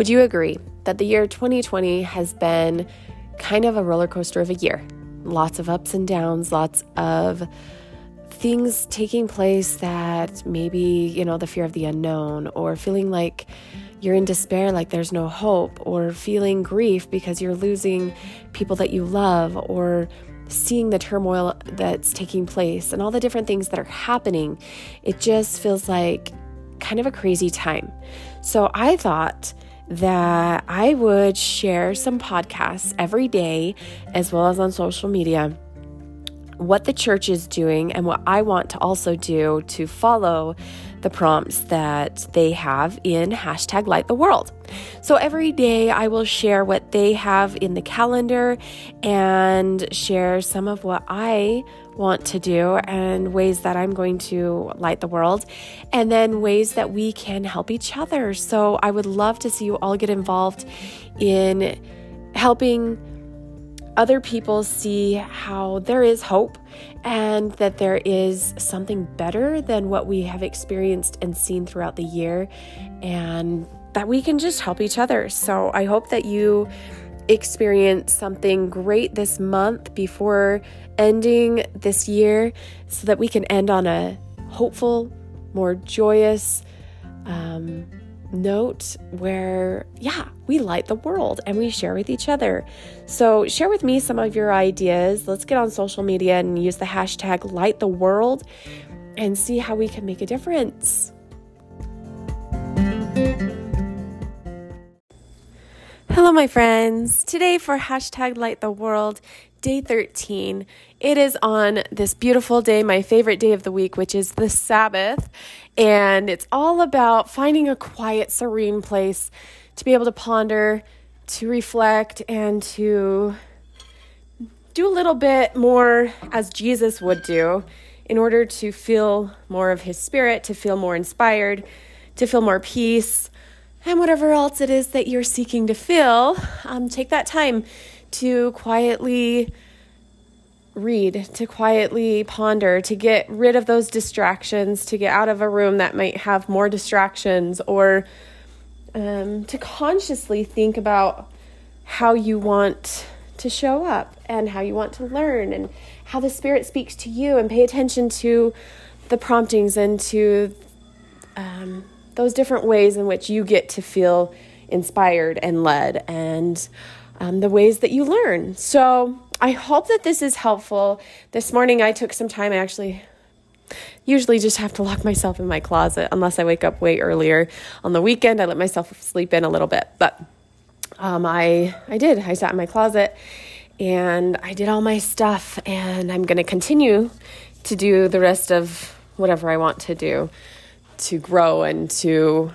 Would you agree that the year 2020 has been kind of a roller coaster of a year? Lots of ups and downs, lots of things taking place that maybe, you know, the fear of the unknown or feeling like you're in despair, like there's no hope, or feeling grief because you're losing people that you love, or seeing the turmoil that's taking place and all the different things that are happening. It just feels like kind of a crazy time. So I thought that I would share some podcasts every day as well as on social media what the church is doing and what I want to also do to follow the prompts that they have in hashtag light the world. So every day I will share what they have in the calendar and share some of what I want to do and ways that I'm going to light the world, and then ways that we can help each other. So I would love to see you all get involved in helping other people see how there is hope and that there is something better than what we have experienced and seen throughout the year, and that we can just help each other. So I hope that you experience something great this month before ending this year so that we can end on a hopeful, more joyous, um, note where, yeah, we light the world and we share with each other. So, share with me some of your ideas. Let's get on social media and use the hashtag light the world and see how we can make a difference. Hello, my friends. Today, for hashtag light the world, day 13. It is on this beautiful day, my favorite day of the week, which is the Sabbath. And it's all about finding a quiet, serene place to be able to ponder, to reflect, and to do a little bit more as Jesus would do in order to feel more of his spirit, to feel more inspired, to feel more peace, and whatever else it is that you're seeking to fill, Um, take that time to quietly read, to quietly ponder, to get rid of those distractions, to get out of a room that might have more distractions, or um, to consciously think about how you want to show up and how you want to learn and how the Spirit speaks to you, and pay attention to the promptings and to um, those different ways in which you get to feel inspired and led and um, the ways that you learn. So, I hope that this is helpful. This morning I took some time. I actually usually just have to lock myself in my closet unless I wake up way earlier. On the weekend, I let myself sleep in a little bit, but um, I I did. I sat in my closet and I did all my stuff, and I'm going to continue to do the rest of whatever I want to do to grow and to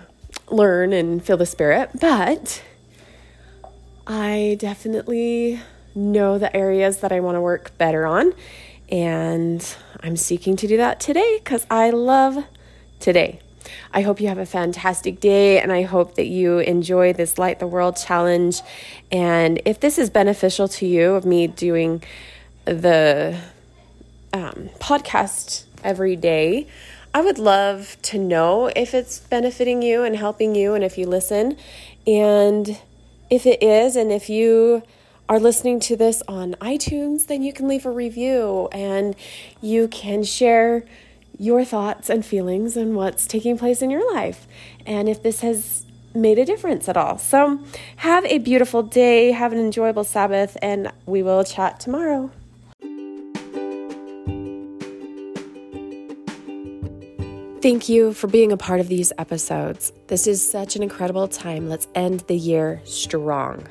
learn and feel the spirit. But I definitely know the areas that I want to work better on. And I'm seeking to do that today because I love today. I hope you have a fantastic day and I hope that you enjoy this Light the World challenge. And if this is beneficial to you, of me doing the um, podcast every day, I would love to know if it's benefiting you and helping you and if you listen. And if it is, and if you are listening to this on iTunes, then you can leave a review and you can share your thoughts and feelings and what's taking place in your life. And if this has made a difference at all. So, have a beautiful day, have an enjoyable Sabbath, and we will chat tomorrow. thank you for being a part of these episodes. This is such an incredible time. Let's end the year strong.